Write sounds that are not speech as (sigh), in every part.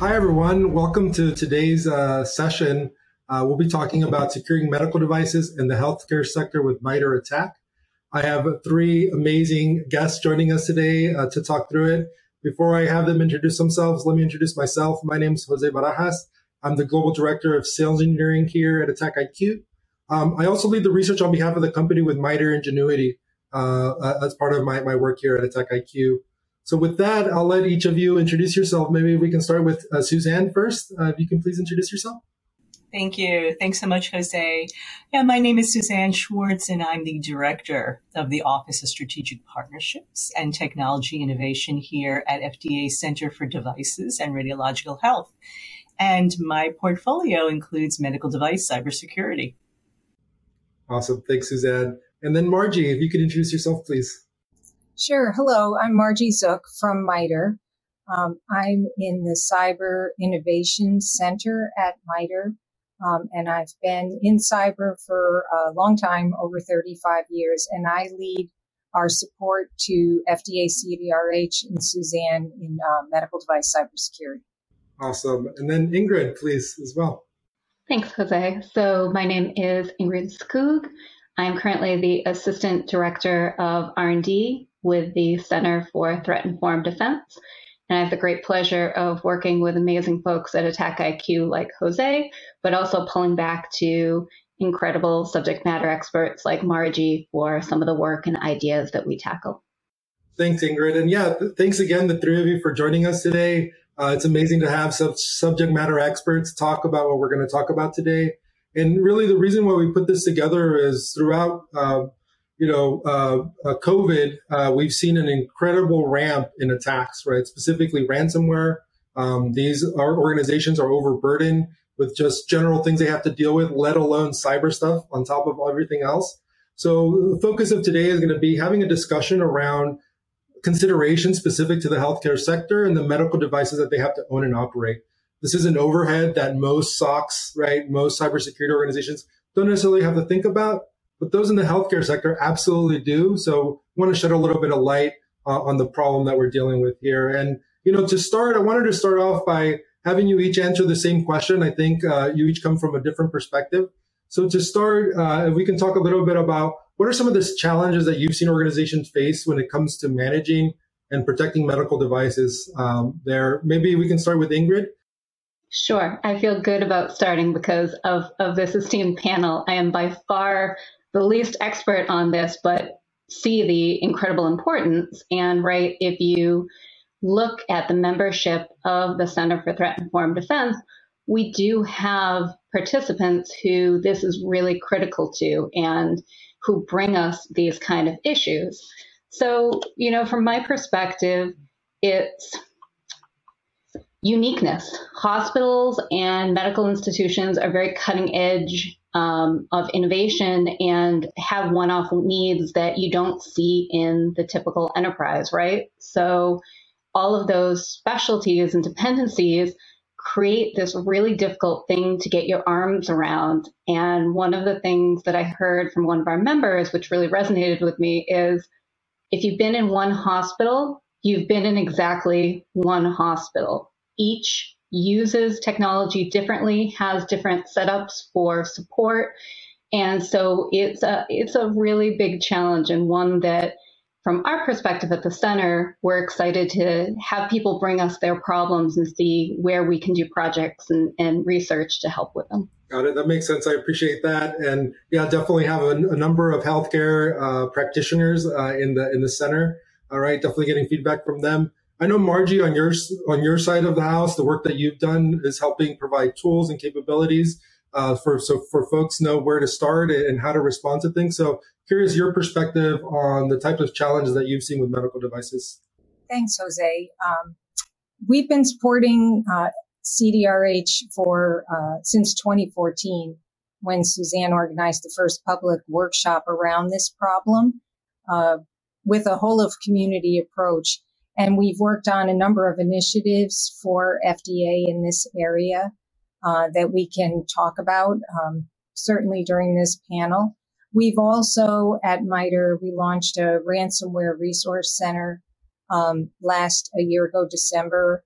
Hi, everyone. Welcome to today's uh, session. Uh, we'll be talking about securing medical devices in the healthcare sector with MITRE ATT&CK. I have three amazing guests joining us today uh, to talk through it. Before I have them introduce themselves, let me introduce myself. My name is Jose Barajas. I'm the Global Director of Sales Engineering here at AttackIQ. Um, I also lead the research on behalf of the company with MITRE Ingenuity uh, uh, as part of my, my work here at AttackIQ. So with that, I'll let each of you introduce yourself. Maybe we can start with uh, Suzanne first. Uh, if you can please introduce yourself. Thank you. Thanks so much, Jose. Yeah, my name is Suzanne Schwartz, and I'm the director of the Office of Strategic Partnerships and Technology Innovation here at FDA Center for Devices and Radiological Health. And my portfolio includes medical device cybersecurity. Awesome. Thanks, Suzanne. And then Margie, if you could introduce yourself, please. Sure. Hello, I'm Margie Zuk from MITRE. Um, I'm in the Cyber Innovation Center at MITRE, um, and I've been in cyber for a long time, over 35 years, and I lead our support to FDA CDRH and Suzanne in uh, medical device cybersecurity. Awesome. And then Ingrid, please, as well. Thanks, Jose. So my name is Ingrid Skoog. I'm currently the Assistant Director of R&D with the Center for Threat Informed Defense. And I have the great pleasure of working with amazing folks at AttackIQ like Jose, but also pulling back to incredible subject matter experts like Margie for some of the work and ideas that we tackle. Thanks, Ingrid. And yeah, th- thanks again, the three of you, for joining us today. Uh, it's amazing to have such subject matter experts talk about what we're going to talk about today. And really, the reason why we put this together is throughout uh, you know, uh, uh, COVID, uh, we've seen an incredible ramp in attacks, right? Specifically ransomware. Um, these our organizations are overburdened with just general things they have to deal with, let alone cyber stuff on top of everything else. So the focus of today is going to be having a discussion around considerations specific to the healthcare sector and the medical devices that they have to own and operate. This is an overhead that most SOCs, right, most cybersecurity organizations don't necessarily have to think about but those in the healthcare sector absolutely do. So I want to shed a little bit of light uh, on the problem that we're dealing with here. And, you know, to start, I wanted to start off by having you each answer the same question. I think uh, you each come from a different perspective. So to start, uh, we can talk a little bit about what are some of the challenges that you've seen organizations face when it comes to managing and protecting medical devices um, there. Maybe we can start with Ingrid. Sure. I feel good about starting because of, of this esteemed panel. I am by far the least expert on this, but see the incredible importance. And right, if you look at the membership of the Center for Threat Informed Defense, we do have participants who this is really critical to and who bring us these kind of issues. So, you know, from my perspective, it's uniqueness. Hospitals and medical institutions are very cutting edge um, of innovation and have one off needs that you don't see in the typical enterprise, right? So, all of those specialties and dependencies create this really difficult thing to get your arms around. And one of the things that I heard from one of our members, which really resonated with me, is if you've been in one hospital, you've been in exactly one hospital. Each uses technology differently, has different setups for support. And so it's a, it's a really big challenge and one that from our perspective at the center, we're excited to have people bring us their problems and see where we can do projects and, and research to help with them. Got it. That makes sense. I appreciate that. And yeah, definitely have a, a number of healthcare uh, practitioners uh, in the in the center. All right, definitely getting feedback from them. I know Margie on your on your side of the house, the work that you've done is helping provide tools and capabilities uh, for so for folks know where to start and how to respond to things. So curious your perspective on the type of challenges that you've seen with medical devices. Thanks, Jose. Um, we've been supporting uh, CDRH for uh, since 2014 when Suzanne organized the first public workshop around this problem uh, with a whole of community approach. And we've worked on a number of initiatives for FDA in this area uh, that we can talk about, um, certainly during this panel. We've also at MITRE, we launched a ransomware resource center um, last a year ago, December,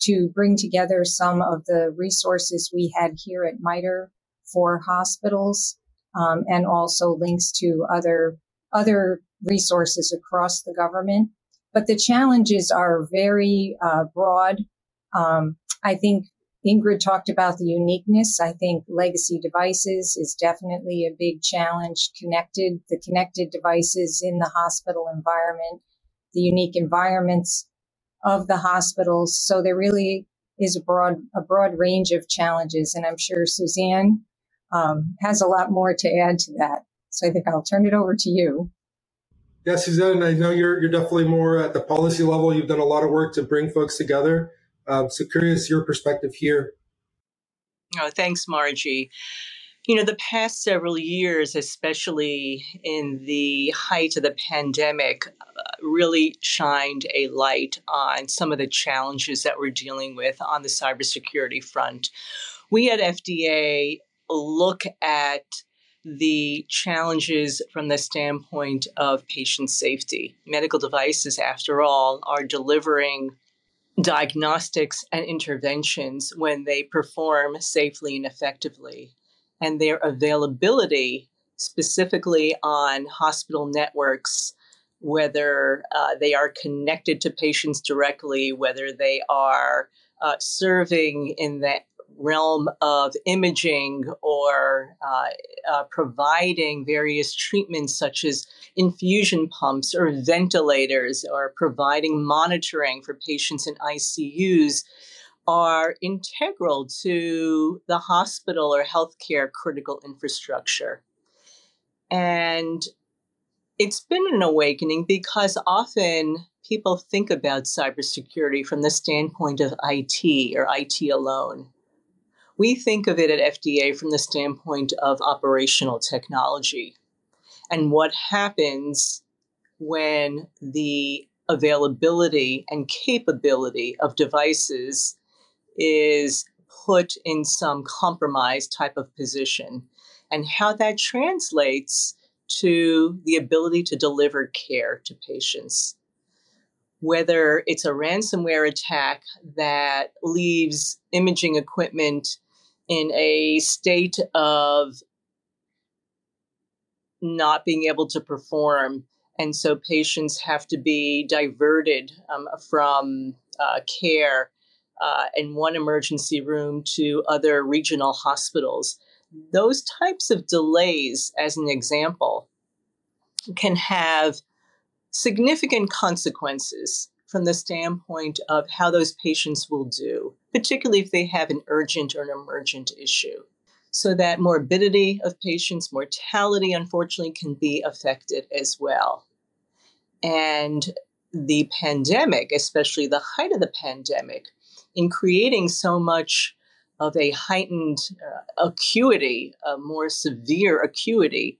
to bring together some of the resources we had here at MITRE for hospitals, um, and also links to other other resources across the government. But the challenges are very uh, broad. Um, I think Ingrid talked about the uniqueness. I think legacy devices is definitely a big challenge. Connected, the connected devices in the hospital environment, the unique environments of the hospitals. So there really is a broad, a broad range of challenges. And I'm sure Suzanne um, has a lot more to add to that. So I think I'll turn it over to you. Yeah, Suzanne, I know you're, you're definitely more at the policy level. You've done a lot of work to bring folks together. Um, so curious your perspective here. Oh, thanks, Margie. You know, the past several years, especially in the height of the pandemic, uh, really shined a light on some of the challenges that we're dealing with on the cybersecurity front. We at FDA look at the challenges from the standpoint of patient safety. Medical devices, after all, are delivering diagnostics and interventions when they perform safely and effectively and their availability specifically on hospital networks, whether uh, they are connected to patients directly, whether they are uh, serving in the realm of imaging or uh, uh providing various treatments such as infusion pumps or ventilators or providing monitoring for patients in ICUs are integral to the hospital or healthcare critical infrastructure. And it's been an awakening because often people think about cybersecurity from the standpoint of IT or IT alone. We think of it at FDA from the standpoint of operational technology and what happens when the availability and capability of devices is put in some compromised type of position and how that translates to the ability to deliver care to patients. Whether it's a ransomware attack that leaves imaging equipment in a state of not being able to perform. And so patients have to be diverted um, from uh, care uh, in one emergency room to other regional hospitals. Those types of delays, as an example, can have significant consequences from the standpoint of how those patients will do, particularly if they have an urgent or an emergent issue. So that morbidity of patients, mortality, unfortunately, can be affected as well. And the pandemic, especially the height of the pandemic, in creating so much of a heightened uh, acuity, a more severe acuity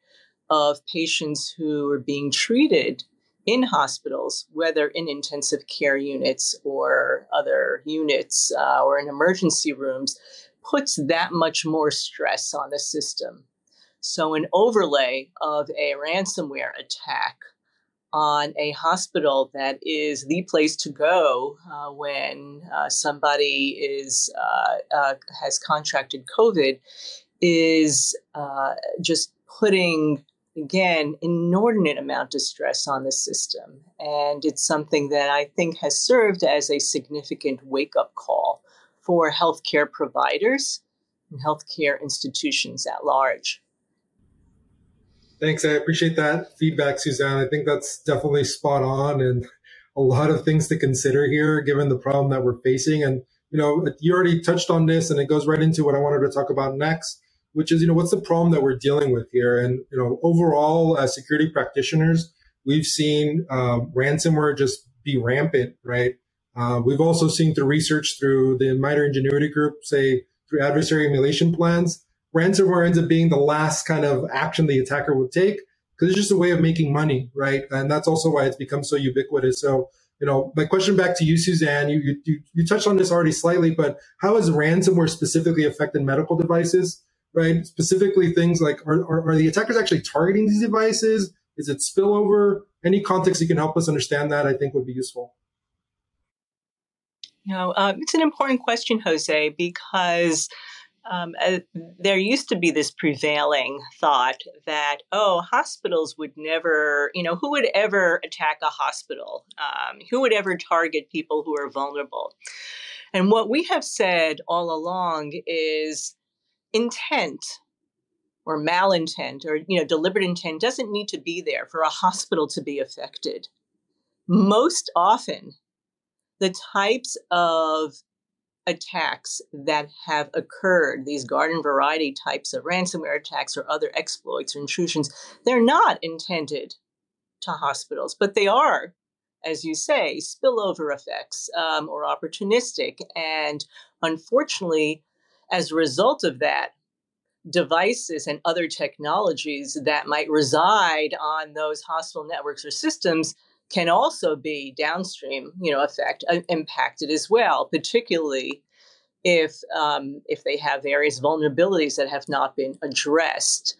of patients who are being treated in hospitals, whether in intensive care units or other units uh, or in emergency rooms, puts that much more stress on the system. So, an overlay of a ransomware attack on a hospital that is the place to go uh, when uh, somebody is uh, uh has contracted COVID is uh, just putting again inordinate amount of stress on the system, and it's something that I think has served as a significant wake up call for healthcare providers and healthcare institutions at large. Thanks. I appreciate that feedback, Suzanne. I think that's definitely spot on and a lot of things to consider here given the problem that we're facing. And, you know, you already touched on this and it goes right into what I wanted to talk about next, which is, you know, what's the problem that we're dealing with here? And, you know, overall, as security practitioners, we've seen um, ransomware just be rampant, right? Uh, we've also seen through research through the MITRE Ingenuity Group, say through adversary emulation plans, ransomware ends up being the last kind of action the attacker will take because it's just a way of making money, right? And that's also why it's become so ubiquitous. So you know, my question back to you, Suzanne, you, you, you touched on this already slightly, but how has ransomware specifically affected medical devices, right? Specifically things like, are, are, are the attackers actually targeting these devices? Is it spillover? Any context you can help us understand that I think would be useful. You know, uh, it's an important question, Jose, because um, uh, there used to be this prevailing thought that, oh, hospitals would never, you know, who would ever attack a hospital? Um, who would ever target people who are vulnerable? And what we have said all along is intent or malintent or, you know, deliberate intent doesn't need to be there for a (laughs) hospital to be affected. Most often, the types of attacks that have occurred, these garden variety types of ransomware attacks or other exploits or intrusions, they're not intended to hospitals, but they are, as you say, spillover effects um, or opportunistic. And unfortunately, as a result of that, devices and other technologies that might reside on those hospital networks or systems can also be downstream, you know, effect uh, impacted as well, particularly if um, if they have various vulnerabilities that have not been addressed.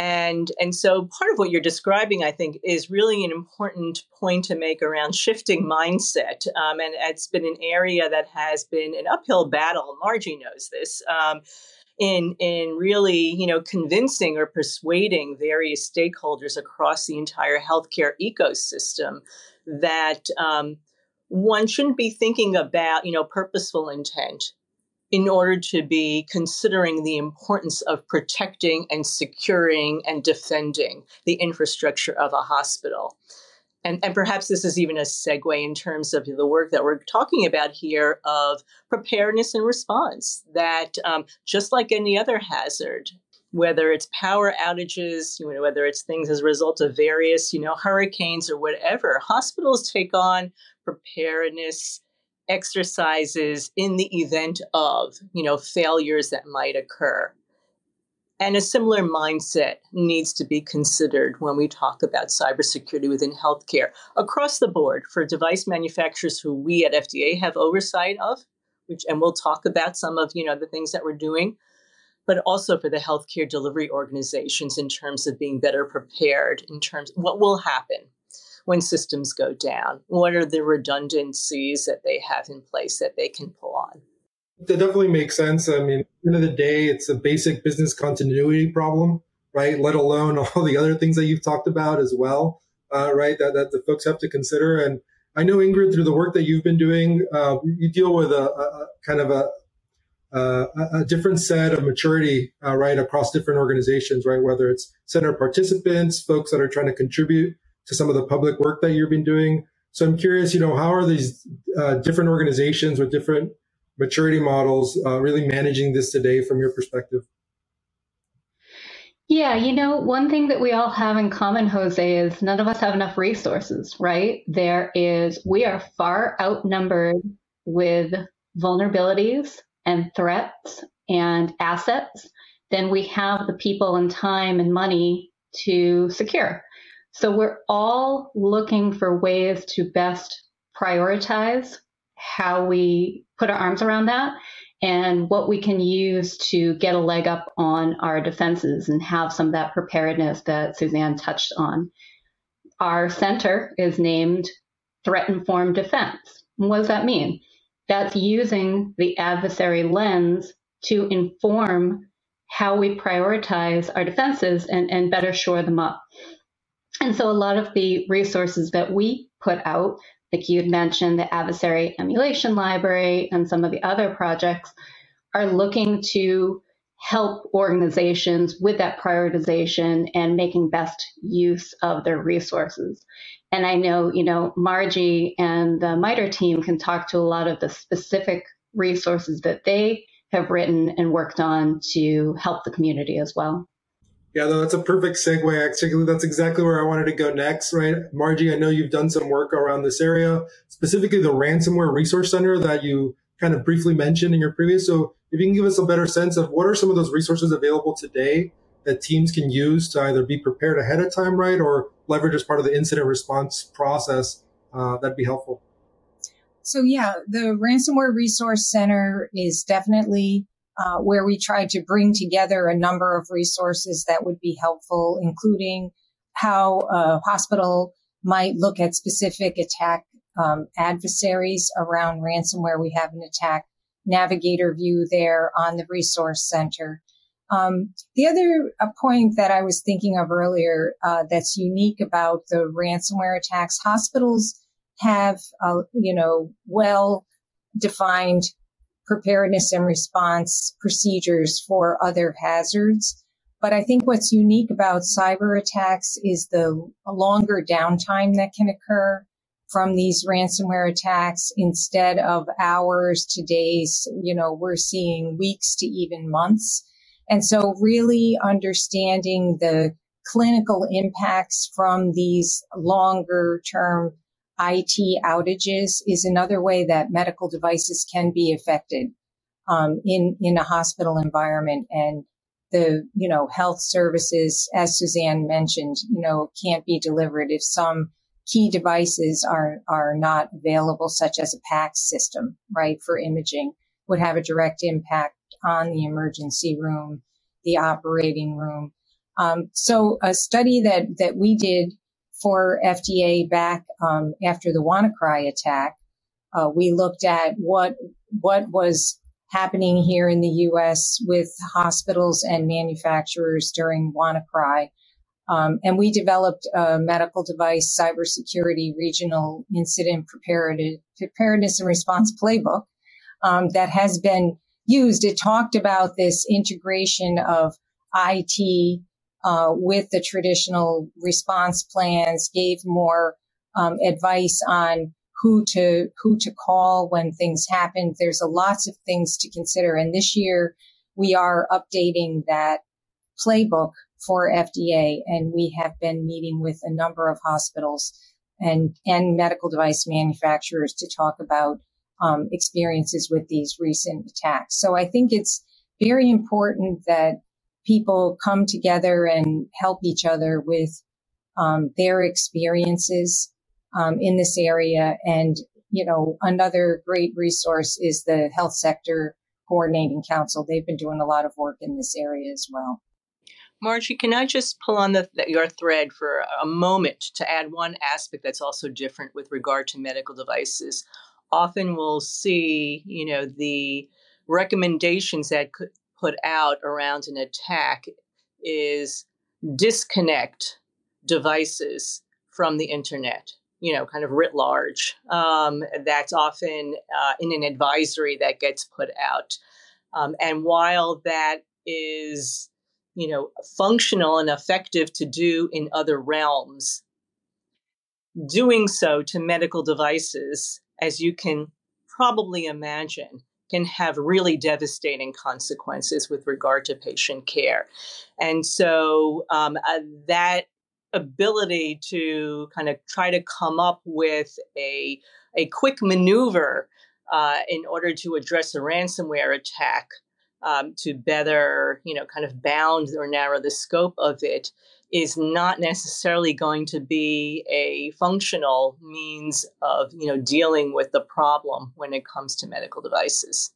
And, and so part of what you're describing, I think, is really an important point to make around shifting mindset. Um, and it's been an area that has been an uphill battle. Margie knows this. Um, in in really you know convincing or persuading various stakeholders across the entire healthcare ecosystem that um, one shouldn't be thinking about you know purposeful intent in order to be considering the importance of protecting and securing and defending the infrastructure of a hospital. And, and perhaps this is even a segue in terms of the work that we're talking about here of preparedness and response that um, just like any other hazard whether it's power outages you know, whether it's things as a result of various you know hurricanes or whatever hospitals take on preparedness exercises in the event of you know failures that might occur. And a similar mindset needs to be considered when we talk about cybersecurity within healthcare. Across the board for device manufacturers who we at FDA have oversight of, which and we'll talk about some of you know the things that we're doing, but also for the healthcare delivery organizations in terms of being better prepared in terms what will happen when systems go down, what are the redundancies that they have in place that they can pull on. That definitely makes sense. I mean, at the end of the day, it's a basic business continuity problem, right? Let alone (laughs) all the other things that you've talked about as well, uh, right? That, that the folks have to consider. And I know Ingrid, through the work that you've been doing, uh, you deal with a, a, kind of a, a, different set of maturity, uh, right, across different organizations, right? Whether it's center participants, folks that are trying to contribute to some of the public work that you've been doing. So I'm curious, you know, how are these uh, different organizations with different maturity models uh, really managing this today from your perspective? Yeah, you know, one thing that we all have in common, Jose, is none of us have enough resources, right? There is, we are far outnumbered with vulnerabilities and threats and assets than we have the people and time and money to secure. So we're all looking for ways to best prioritize how we put our arms around that and what we can use to get a leg up on our defenses and have some of that preparedness that Suzanne touched on. Our center is named Threat Informed Defense. What does that mean? That's using the adversary lens to inform how we prioritize our defenses and, and better shore them up. And so a lot of the resources that we put out like you had mentioned, the adversary emulation library and some of the other projects are looking to help organizations with that prioritization and making best use of their resources. And I know, you know, Margie and the MITRE team can talk to a lot of the specific resources that they have written and worked on to help the community as well. Yeah, no, that's a perfect segue. Actually, that's exactly where I wanted to go next, right? Margie, I know you've done some work around this area, specifically the Ransomware Resource Center that you kind of briefly mentioned in your previous. So if you can give us a better sense of what are some of those resources available today that teams can use to either be prepared ahead of time, right, or leverage as part of the incident response process, uh, that'd be helpful. So yeah, the Ransomware Resource Center is definitely uh, where we tried to bring together a number of resources that would be helpful, including how a hospital might look at specific attack um, adversaries around ransomware. We have an ATT&CK Navigator view there on the resource center. Um, the other point that I was thinking of earlier uh, that's unique about the ransomware attacks, hospitals have, uh, you know, well defined preparedness and response procedures for other hazards. But I think what's unique about cyber attacks is the longer downtime that can occur from these ransomware attacks instead of hours to days. You know, we're seeing weeks to even months. And so really understanding the clinical impacts from these longer term IT outages is another way that medical devices can be affected um, in in a hospital environment. And the you know health services as Suzanne mentioned you know can't be delivered if some key devices are are not available such as a PACS system right for imaging would have a direct impact on the emergency room the operating room. Um, so a study that that we did for FDA back um, after the WannaCry attack. Uh, we looked at what what was happening here in the U.S. with hospitals and manufacturers during WannaCry. Um, and we developed a medical device cybersecurity regional incident preparedness, and response playbook um, that has been used. It talked about this integration of IT uh, with the traditional response plans, gave more um, advice on who to who to call when things happen. There's a lots of things to consider, and this year we are updating that playbook for FDA, and we have been meeting with a number of hospitals and and medical device manufacturers to talk about um, experiences with these recent attacks. So I think it's very important that people come together and help each other with um, their experiences um, in this area. And, you know, another great resource is the Health Sector Coordinating Council. They've been doing a lot of work in this area as well. Margie, can I just pull on the, your thread for a moment to add one aspect that's also different with regard to medical devices? Often we'll see, you know, the recommendations that could, put out around an attack is disconnect devices from the internet you know kind of writ large. Um, that's often uh, in an advisory that gets put out. Um, and while that is you know functional and effective to do in other realms doing so to medical devices as you can probably imagine can have really devastating consequences with regard to patient care. And so um, uh, that ability to kind of try to come up with a, a quick maneuver uh, in order to address a ransomware attack um, to better, you know, kind of bound or narrow the scope of it is not necessarily going to be a functional means of you know dealing with the problem when it comes to medical devices.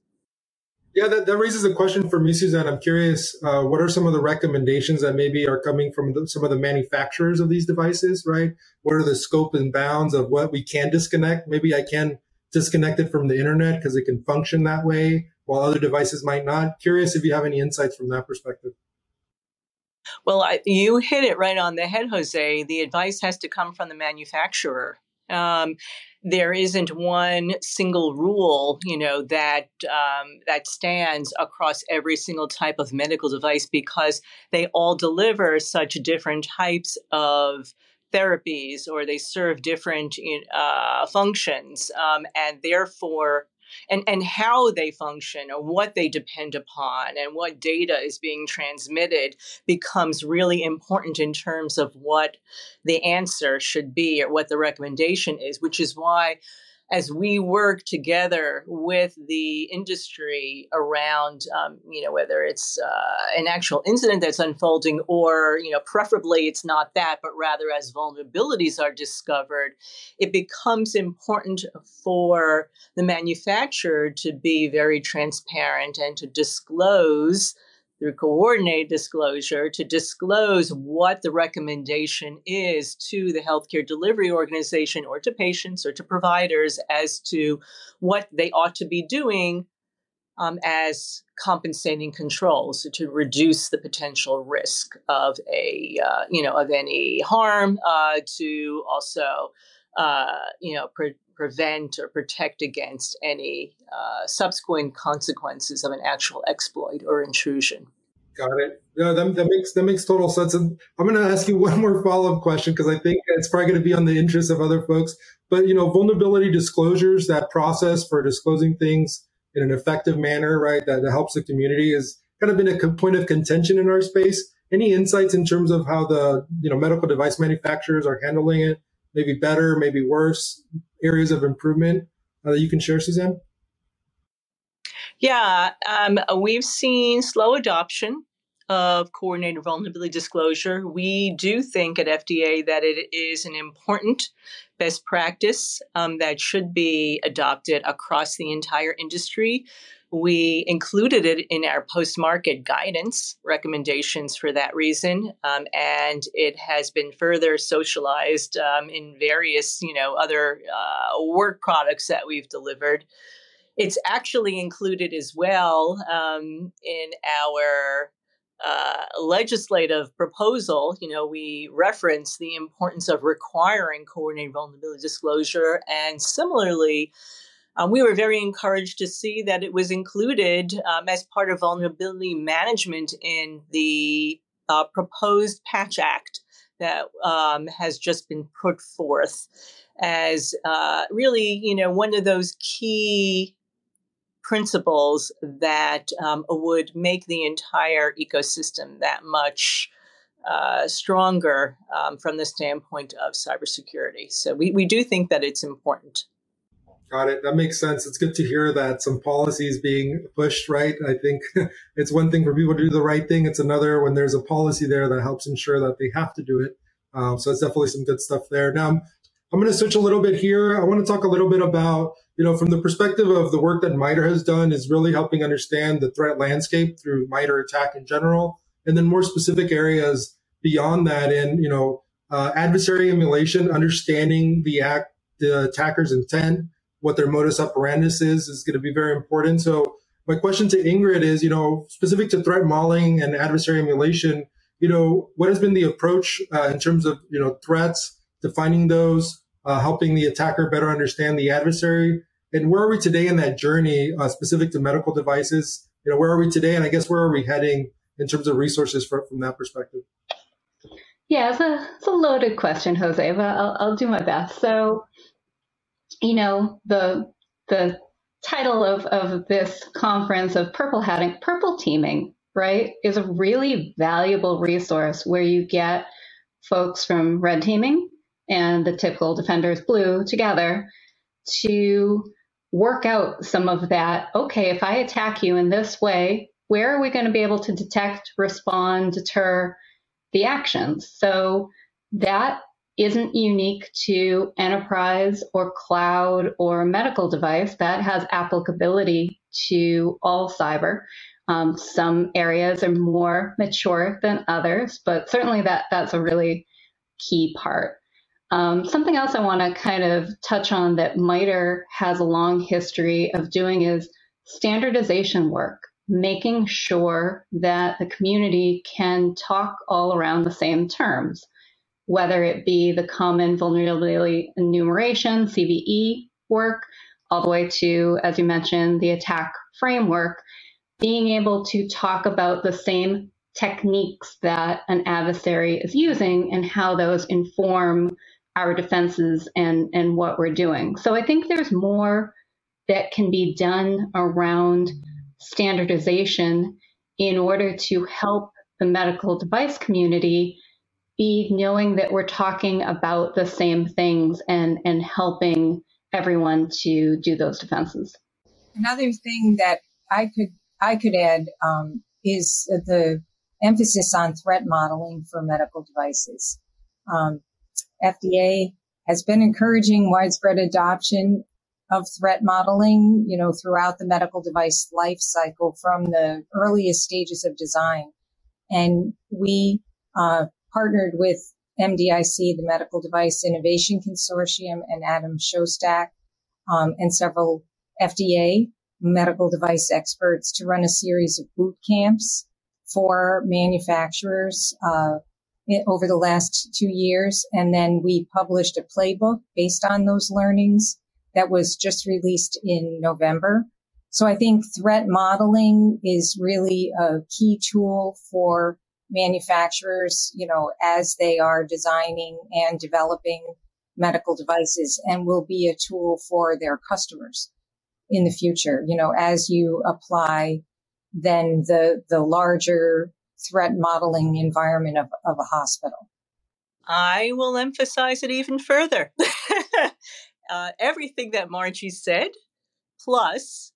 Yeah, that, that raises a question for me, Suzanne. I'm curious, uh, what are some of the recommendations that maybe are coming from the, some of the manufacturers of these devices, right? What are the scope and bounds of what we can disconnect? Maybe I can disconnect it from the internet because it can function that way while other devices might not. Curious if you have any insights from that perspective. Well, I, you hit it right on the head, Jose. The advice has to come from the manufacturer. Um, there isn't one single rule, you know, that um, that stands across every single type of medical device because they all deliver such different types of therapies or they serve different uh, functions, um, and therefore and, and how they function or what they depend upon and what data is being transmitted becomes really important in terms of what the answer should be or what the recommendation is, which is why as we work together with the industry around, um, you know, whether it's uh, an actual incident that's unfolding or, you know, preferably it's not that, but rather as vulnerabilities are discovered, it becomes important for the manufacturer to be very transparent and to disclose through coordinated disclosure to disclose what the recommendation is to the healthcare delivery organization or to patients or to providers as to what they ought to be doing um, as compensating controls to reduce the potential risk of a uh, you know of any harm uh, to also uh, you know pre- prevent or protect against any uh, subsequent consequences of an actual exploit or intrusion. Got it. Yeah, that, that makes that makes total sense. And I'm going to ask you (laughs) one more follow up question because I think it's probably going to be on the interest of other folks. But you know, vulnerability disclosures, that process for disclosing things in an effective manner, right, that, that helps the community, is kind of been a point of contention in our space. Any insights in terms of how the you know medical device manufacturers are handling it? Maybe better, maybe worse. Areas of improvement uh, that you can share, Suzanne. Yeah, um, we've seen slow adoption of coordinated vulnerability disclosure. We do think at FDA that it is an important best practice um, that should be adopted across the entire industry. We included it in our post market guidance recommendations for that reason. Um, and it has been further socialized um, in various, you know, other uh, work products that we've delivered. It's actually included as well um, in our uh, legislative proposal, you know, we reference the importance of requiring coordinated vulnerability disclosure. And similarly, um, we were very encouraged to see that it was included um, as part of vulnerability management in the uh, proposed Patch Act that um, has just been put forth as uh, really, you know, one of those key principles that um, would make the entire ecosystem that much uh, stronger um, from the standpoint of cybersecurity. So we, we do think that it's important. Got it. That makes sense. It's good to hear that some policies being pushed, right? I think (laughs) it's one thing for people to do the right thing. It's another when there's a policy there that helps ensure that they have to do it. Um, so it's definitely some good stuff there. Now, I'm, I'm going to switch a little bit here. I want to talk a little bit about you know, from the perspective of the work that MITRE has done is really helping understand the threat landscape through MITRE ATT&CK in general, and then more specific areas beyond that in, you know, uh, adversary emulation, understanding the act, the attacker's intent, what their modus operandus is, is going to be very important. So my question to Ingrid is, you know, specific to threat modeling and adversary emulation, you know, what has been the approach uh, in terms of, you know, threats, defining those, uh, helping the attacker better understand the adversary. And where are we today in that journey, uh, specific to medical devices? You know, where are we today? And I guess where are we heading in terms of resources for, from that perspective? Yeah, it's a, it's a loaded question, Jose, but I'll, I'll do my best. So, you know, the the title of, of this conference of purple hatting, purple teaming, right, is a really valuable resource where you get folks from red teaming and the typical defenders blue together to work out some of that. Okay, if I attack you in this way, where are we going to be able to detect, respond, deter the actions? So that isn't unique to enterprise or cloud or medical device. That has applicability to all cyber. Um, some areas are more mature than others, but certainly that that's a really key part. Um, something else I want to kind of touch on that MITRE has a long history of doing is standardization work, making sure that the community can talk all around the same terms, whether it be the common vulnerability enumeration, CVE work, all the way to, as you mentioned, the ATT&CK framework, being able to talk about the same techniques that an adversary is using and how those inform our defenses and, and what we're doing. So I think there's more that can be done around standardization in order to help the medical device community be knowing that we're talking about the same things and, and helping everyone to do those defenses. Another thing that I could I could add um, is the emphasis on threat modeling for medical devices. Um, FDA has been encouraging widespread adoption of threat modeling, you know, throughout the medical device life cycle from the earliest stages of design. And we uh, partnered with MDIC, the Medical Device Innovation Consortium, and Adam Shostak, um, and several FDA medical device experts to run a series of boot camps for manufacturers uh, over the last two years. And then we published a playbook based on those learnings that was just released in November. So I think threat modeling is really a key tool for manufacturers, you know, as they are designing and developing medical devices and will be a tool for their customers in the future. You know, as you apply then the, the larger threat modeling environment of, of a hospital. I will emphasize it even further. (laughs) uh, everything that Margie said, plus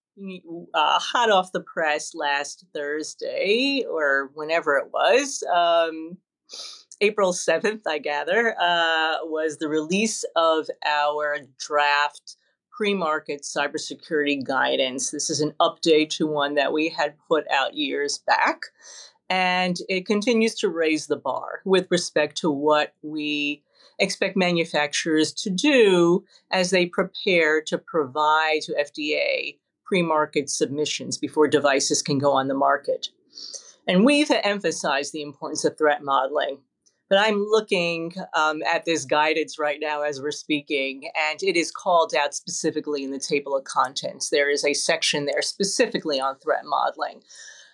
uh, hot off the press last Thursday or whenever it was, um, April 7th, I gather, uh, was the release of our draft pre market cybersecurity guidance. This is an update to one that we had put out years back. And it continues to raise the bar with respect to what we expect manufacturers to do as they prepare to provide to FDA pre market submissions before devices can go on the market. And we've emphasized the importance of threat modeling. But I'm looking um, at this guidance right now as we're speaking, and it is called out specifically in the table of contents. There is a section there specifically on threat modeling.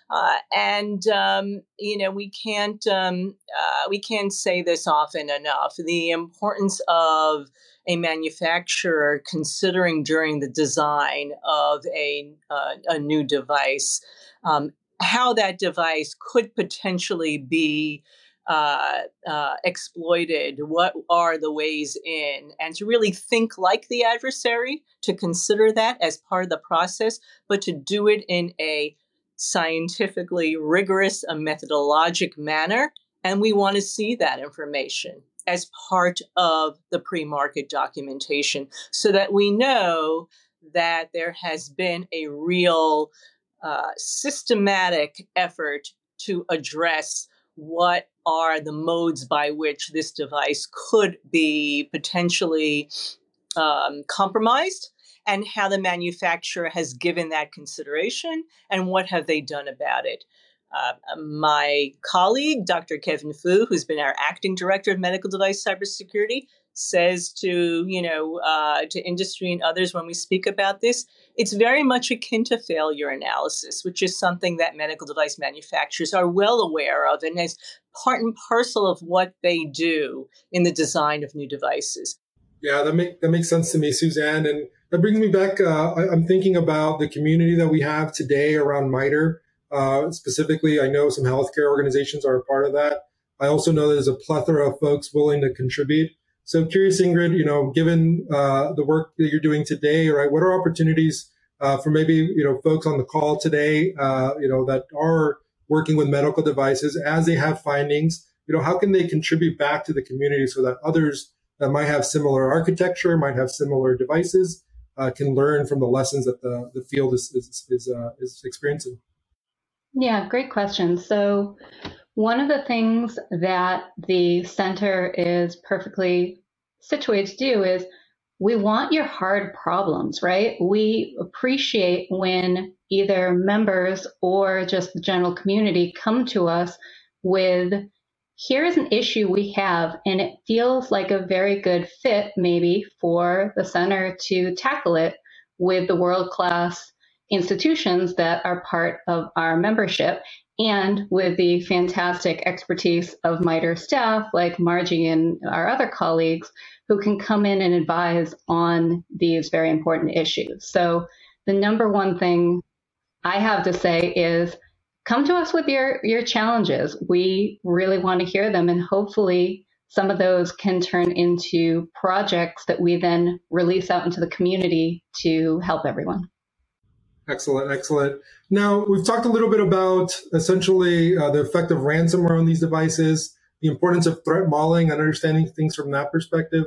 Uh, and um, you know we can't um, uh, we can't say this often enough. The importance of a manufacturer considering during the design of a uh, a new device um, how that device could potentially be uh, uh, exploited, what are the ways in, and to really think like the adversary, to consider that as part of the process, but to do it in a scientifically rigorous, a methodologic manner. And we want to see that information as part of the pre market documentation so that we know that there has been a real uh, systematic effort to address what are the modes by which this device could be potentially um, compromised and how the manufacturer has given that consideration and what have they done about it. Uh, my colleague, Dr. Kevin Fu, who's been our acting director of medical device cybersecurity, says to you know uh, to industry and others when we speak about this it's very much akin to failure analysis which is something that medical device manufacturers are well aware of and is part and parcel of what they do in the design of new devices yeah that, make, that makes sense to me suzanne and that brings me back uh, I, am thinking about the community that we have today around MITRE uh, specifically i know some healthcare organizations are a part of that. I also know there's a plethora of folks willing to contribute. So curious, Ingrid, you know, given uh, the work that you're doing today, right, what are opportunities uh, for maybe, you know, folks on the call today, uh, you know, that are working with medical devices as they have findings, you know, how can they contribute back to the community so that others that might have similar architecture, might have similar devices, uh, can learn from the lessons that the, the field is, is, is, uh, is experiencing? Yeah, great question. So one of the things that the center is perfectly situated to do is we want your hard problems, right? We appreciate when either members or just the general community come to us with here's an issue we have, and it feels like a very good fit, maybe, for the center to tackle it with the world class institutions that are part of our membership and with the fantastic expertise of MITRE staff like Margie and our other colleagues who can come in and advise on these very important issues. So the number one thing I have to say is come to us with your, your challenges. We really want to hear them and hopefully some of those can turn into projects that we then release out into the community to help everyone. Excellent, excellent. Now, we've talked a little bit about essentially uh, the effect of ransomware on these devices, the importance of threat modeling and understanding things from that perspective.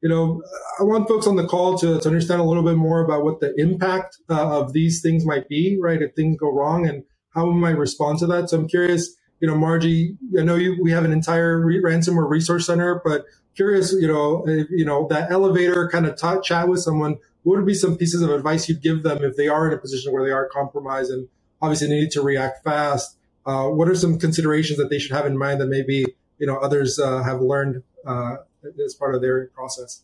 You know, I want folks on the call to, to understand a little bit more about what the impact uh, of these things might be, right? If things go wrong and how we might respond to that. So I'm curious, you know, Margie, I know you, we have an entire re- ransomware resource center, but curious, you know, if, you know, that elevator kind of t- chat with someone, what would be some pieces of advice you'd give them if they are in a position where they are compromised and obviously they need to react fast? Uh, what are some considerations that they should have in mind that maybe, you know, others uh, have learned uh, as part of their process?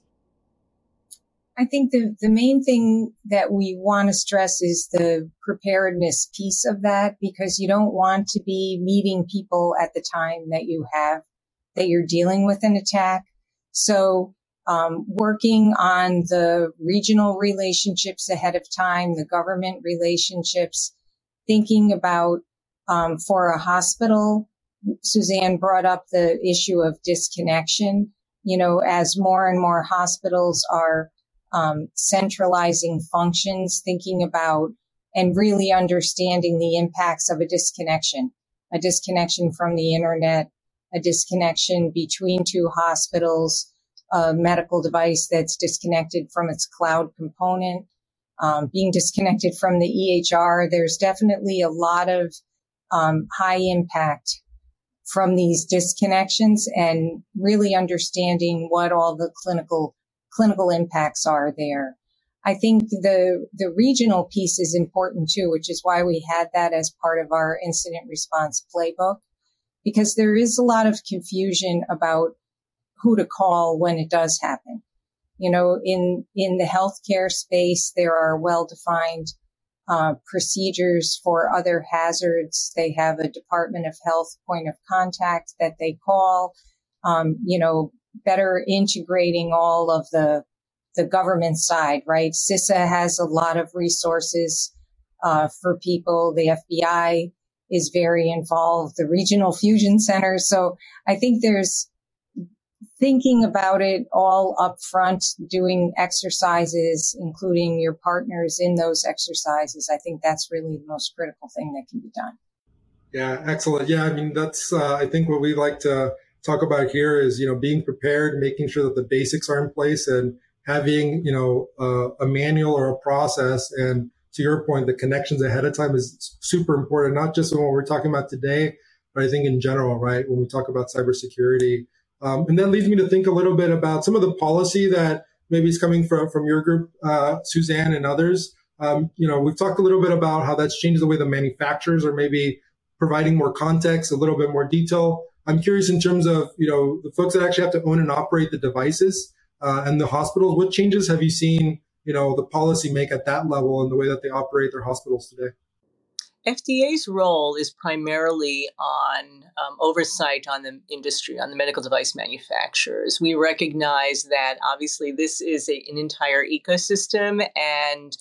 I think the, the main thing that we want to stress is the preparedness piece of that because you don't want to be meeting people at the time that you have, that you're dealing with an attack. So, um, working on the regional relationships ahead of time, the government relationships, thinking about, um, for a hospital, Suzanne brought up the issue of disconnection. You know, as more and more hospitals are um, centralizing functions, thinking about and really understanding the impacts of a disconnection, a disconnection from the internet, a disconnection between two hospitals, a medical device that's disconnected from its cloud component, um, being disconnected from the EHR. There's definitely a lot of um, high impact from these disconnections and really understanding what all the clinical clinical impacts are there. I think the the regional piece is important too, which is why we had that as part of our incident response playbook, because there is a lot of confusion about who to call when it does happen. You know, in in the healthcare space, there are well defined uh, procedures for other hazards. They have a Department of Health point of contact that they call. Um, you know, better integrating all of the the government side, right? CISA has a lot of resources uh, for people. The FBI is very involved. The regional fusion centers. So I think there's thinking about it all up front, doing exercises, including your partners in those exercises. I think that's really the most critical thing that can be done. Yeah, excellent. Yeah, I mean, that's, uh, I think what we like to talk about here is, you know, being prepared, making sure that the basics are in place and having, you know, uh, a manual or a process. And to your point, the connections ahead of time is super important, not just in what we're talking about today, but I think in general, right? When we talk about cybersecurity. Um, and that leads me to think a little bit about some of the policy that maybe is coming from, from your group, uh, Suzanne and others. Um, you know, we've talked a little bit about how that's changed the way the manufacturers are maybe providing more context, a little bit more detail. I'm curious in terms of, you know, the folks that actually have to own and operate the devices uh, and the hospitals, what changes have you seen, you know, the policy make at that level and the way that they operate their hospitals today? FDA's role is primarily on um, oversight on the industry, on the medical device manufacturers. We recognize that obviously this is a, an entire ecosystem and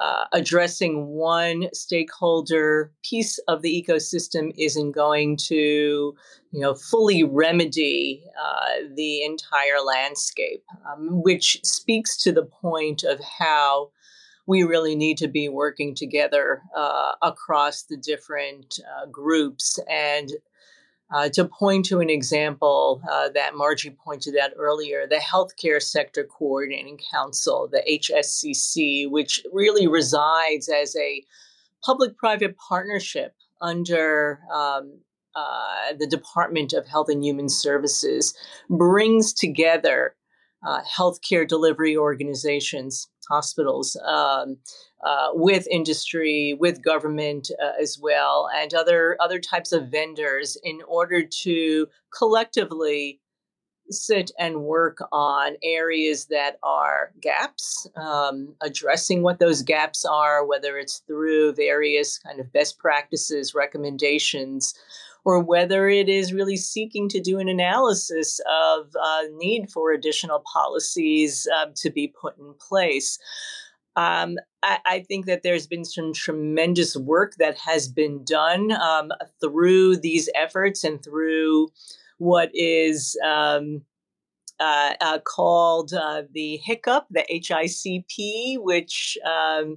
uh, addressing one stakeholder piece of the ecosystem isn't going to, you know, fully remedy uh, the entire landscape, um, which speaks to the point of how we really need to be working together uh, across the different uh, groups. And uh, to point to an example uh, that Margie pointed out earlier, the Healthcare Sector Coordinating Council, the HSCC, which really resides as a public private partnership under um, uh, the Department of Health and Human Services, brings together uh, healthcare delivery organizations, hospitals, um, uh, with industry, with government uh, as well, and other other types of vendors in order to collectively sit and work on areas that are gaps, um, addressing what those gaps are, whether it's through various kind of best practices, recommendations, or whether it is really seeking to do an analysis of uh, need for additional policies uh, to be put in place. Um, I, I, think that there's been some tremendous work that has been done um, through these efforts and through what is um, uh, uh, called uh, the HICCUP, the HICP, which um,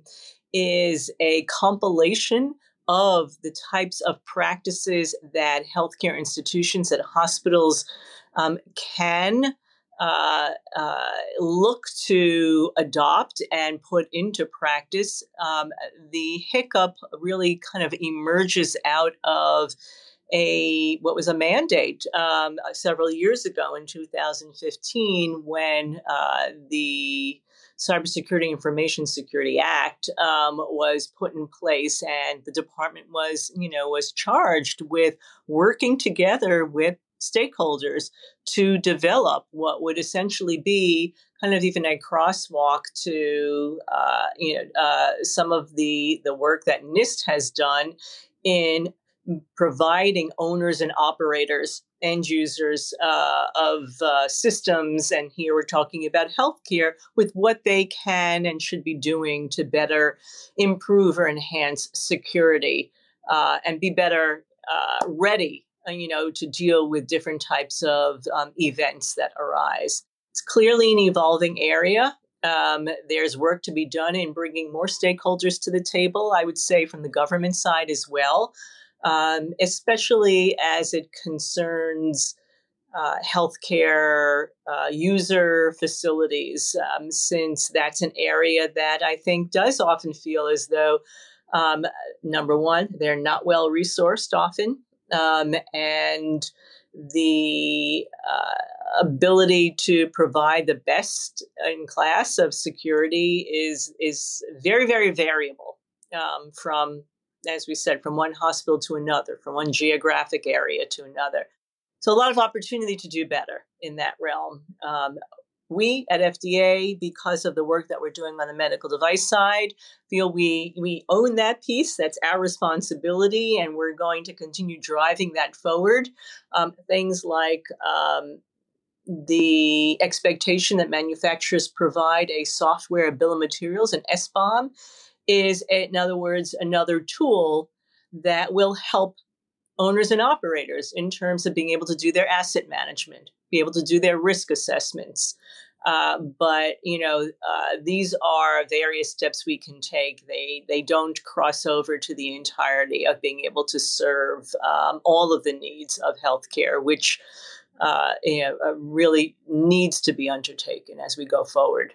is a compilation of the types of practices that healthcare institutions, that hospitals um, can uh, uh, look to adopt and put into practice. Um, the HICCUP really kind of emerges out of a what was a mandate um, several years ago in 2015 when uh, the Cybersecurity Information Security Act um, was put in place, and the department was, you know, was charged with working together with stakeholders to develop what would essentially be kind of even a crosswalk to uh, you know uh, some of the the work that NIST has done in providing owners and operators, end users uh, of uh, systems, and here we're talking about healthcare, with what they can and should be doing to better improve or enhance security uh, and be better uh, ready, uh, you know, to deal with different types of um, events that arise. It's clearly an evolving area. Um, there's work to be done in bringing more stakeholders to the table, I would say, from the government side as well um, especially as it concerns uh, healthcare uh, user facilities, um, since that's an area that I think does often feel as though, um, number one, they're not well resourced often, um, and the uh, ability to provide the best in class of security is is very very variable um, from as we said, from one hospital to another, from one geographic area to another. So, a lot of opportunity to do better in that realm. Um, we at FDA, because of the work that we're doing on the medical device side, feel we we own that piece. That's our responsibility, and we're going to continue driving that forward. Um, things like um, the expectation that manufacturers provide a software bill of materials, an SBOM, is, in other words, another tool that will help owners and operators in terms of being able to do their asset management, be able to do their risk assessments. Uh, but you know, uh, these are various steps we can take. They they don't cross over to the entirety of being able to serve um, all of the needs of healthcare, which uh, you know, uh, really needs to be undertaken as we go forward.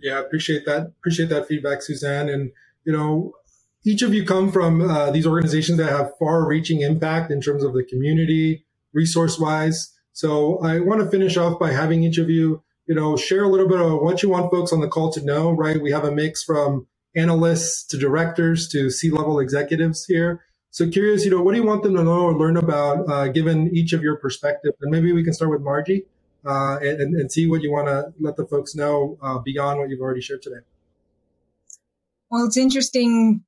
Yeah, appreciate that. Appreciate that feedback, Suzanne. And you know, each of you come from uh, these organizations that have far-reaching impact in terms of the community, resource-wise. So I want to finish off by having each of you, you know, share a little bit of what you want folks on the call to know. Right? We have a mix from analysts to directors to C-level executives here. So curious, you know, what do you want them to know or learn about, uh, given each of your perspective? And maybe we can start with Margie uh, and, and, see what you want to let the folks know uh, beyond what you've already shared today. Well, it's interesting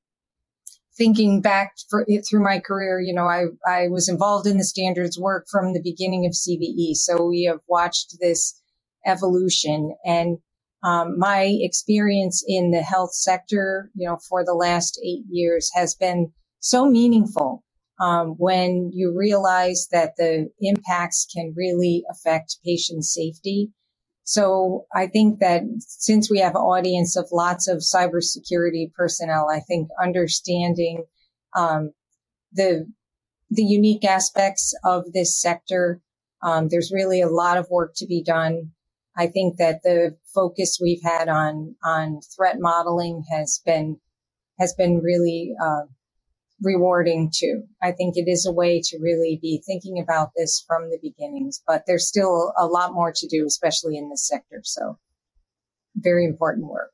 thinking back for, through my career. You know, I, I was involved in the standards work from the beginning of CVE. So we have watched this evolution and um, my experience in the health sector, you know, for the last eight years has been so meaningful um, when you realize that the impacts can really affect patient safety. So I think that since we have an audience of lots of cybersecurity personnel, I think understanding um, the the unique aspects of this sector, um, there's really a lot of work to be done. I think that the focus we've had on on threat modeling has been has been really uh, rewarding too. I think it is a way to really be thinking about this from the beginnings, but there's still a lot more to do, especially in this sector. So very important work.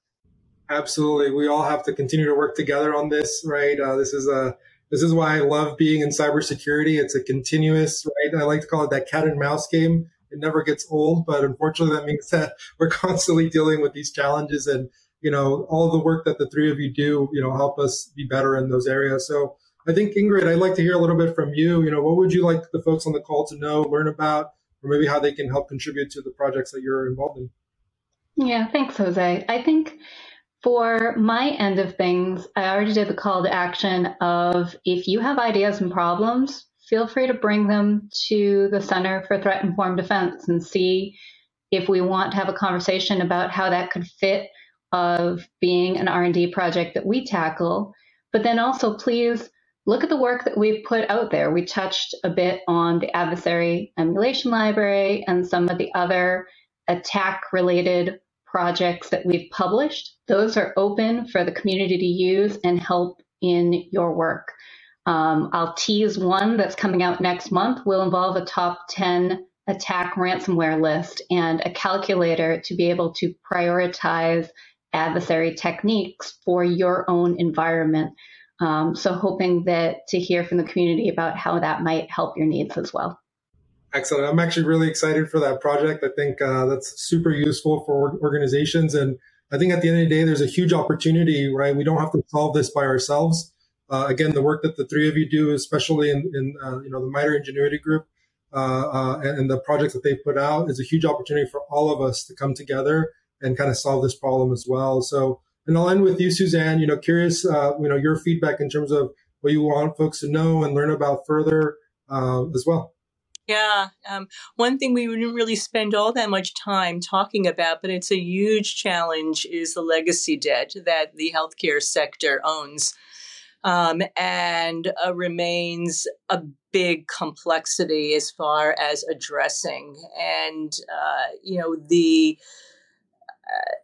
Absolutely. We all have to continue to work together on this, right? Uh, this is a, this is why I love being in cybersecurity. It's a continuous, right? I like to call it that cat and mouse game. It never gets old, but unfortunately that means that we're (laughs) constantly dealing with these challenges and you know, all the work that the three of you do, you know, help us be better in those areas. So I think Ingrid, I'd like to hear a little bit from you. You know, what would you like the folks on the call to know, learn about, or maybe how they can help contribute to the projects that you're involved in? Yeah, thanks, Jose. I think for my end of things, I already did the call to action of if you have ideas and problems, feel free to bring them to the Center for Threat Informed Defense and see if we want to have a conversation about how that could fit of being an R&D project that we tackle. But then also please look at the work that we've put out there. We touched a bit on the adversary emulation library and some of the other ATT&CK related projects that we've published. Those are open for the community to use and help in your work. Um, I'll tease one that's coming out next month will involve a top 10 ATT&CK ransomware list and a calculator to be able to prioritize adversary techniques for your own environment. Um, so hoping that to hear from the community about how that might help your needs as well. Excellent. I'm actually really excited for that project. I think uh, that's super useful for organizations. And I think at the end of the day, there's a huge opportunity, right? We don't have to solve this by ourselves. Uh, again, the work that the three of you do, especially in, in uh, you know the MITRE Ingenuity Group uh, uh, and, and the projects that they put out, is a huge opportunity for all of us to come together and kind of solve this problem as well. So and I'll end with you, Suzanne. You know, curious, uh, you know, your feedback in terms of what you want folks to know and learn about further uh, as well. Yeah, um, one thing we wouldn't really spend all that much time talking about, but it's a huge challenge, is the legacy debt that the healthcare sector owns. Um, and uh, remains a big complexity as far as addressing. And uh, you know the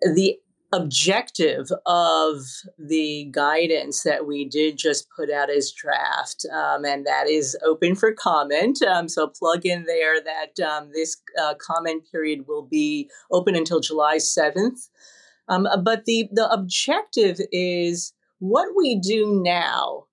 the objective of the guidance that we did just put out as draft, um, and that is open for comment. Um, so plug in there that um, this uh, comment period will be open until July 7th. Um, but the, the objective is what we do now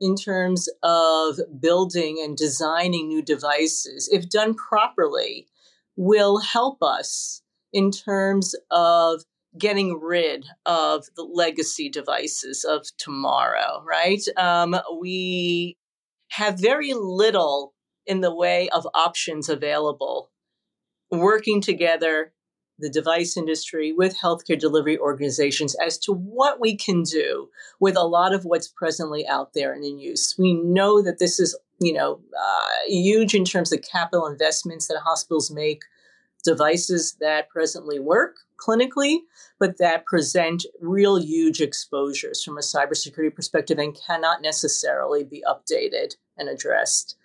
in terms of building and designing new devices, if done properly, will help us in terms of getting rid of the legacy devices of tomorrow, right? Um, we have very little in the way of options available. Working together, the device industry with healthcare delivery organizations as to what we can do with a lot of what's presently out there and in use. We know that this is, you know, uh, huge in terms of capital investments that hospitals make devices that presently work clinically, but that present real huge exposures from a cybersecurity perspective and cannot necessarily be updated and addressed.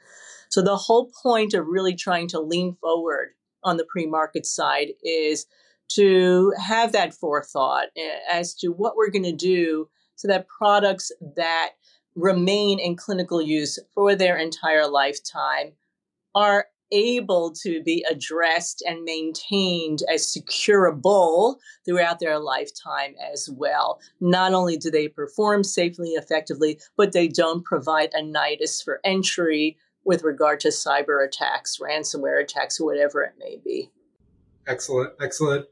So, the whole point of really trying to lean forward on the pre market side is to have that forethought as to what we're going to do so that products that remain in clinical use for their entire lifetime are able to be addressed and maintained as securable throughout their lifetime as well. Not only do they perform safely effectively, but they don't provide a nidus for entry with regard to cyber attacks, ransomware attacks, whatever it may be. Excellent, excellent.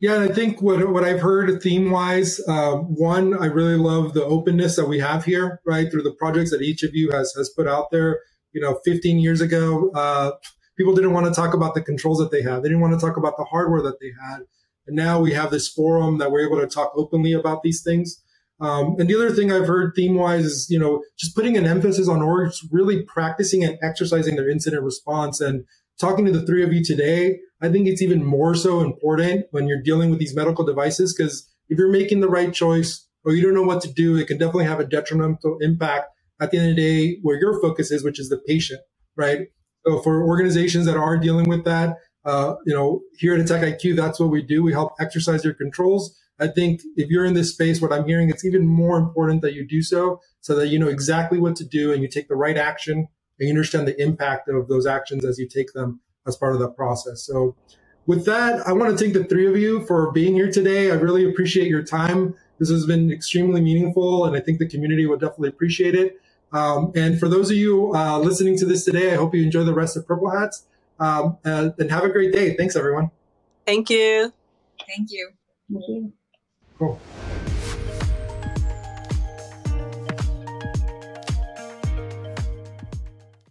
Yeah, I think what what I've heard theme wise, uh, one, I really love the openness that we have here, right, through the projects that each of you has has put out there you know, 15 years ago, uh, people didn't want to talk about the controls that they had. They didn't want to talk about the hardware that they had. And now we have this forum that we're able to talk openly about these things. Um, and the other thing I've heard theme wise is, you know, just putting an emphasis on orgs really practicing and exercising their incident response. And talking to the three of you today, I think it's even more so important when you're dealing with these medical devices because if you're making the right choice or you don't know what to do, it can definitely have a detrimental impact at the end of the day where your focus is, which is the patient, right? So for organizations that are dealing with that, uh, you know, here at AttackIQ, that's what we do. We help exercise your controls. I think if you're in this space, what I'm hearing, it's even more important that you do so so that you know exactly what to do and you take the right action and you understand the impact of those actions as you take them as part of that process. So with that, I want to thank the three of you for being here today. I really appreciate your time. This has been extremely meaningful and I think the community will definitely appreciate it. Um, and for those of you uh, listening to this today, I hope you enjoy the rest of Purple Hats um, and, and have a great day. Thanks, everyone. Thank you. Thank you. Thank you. Cool.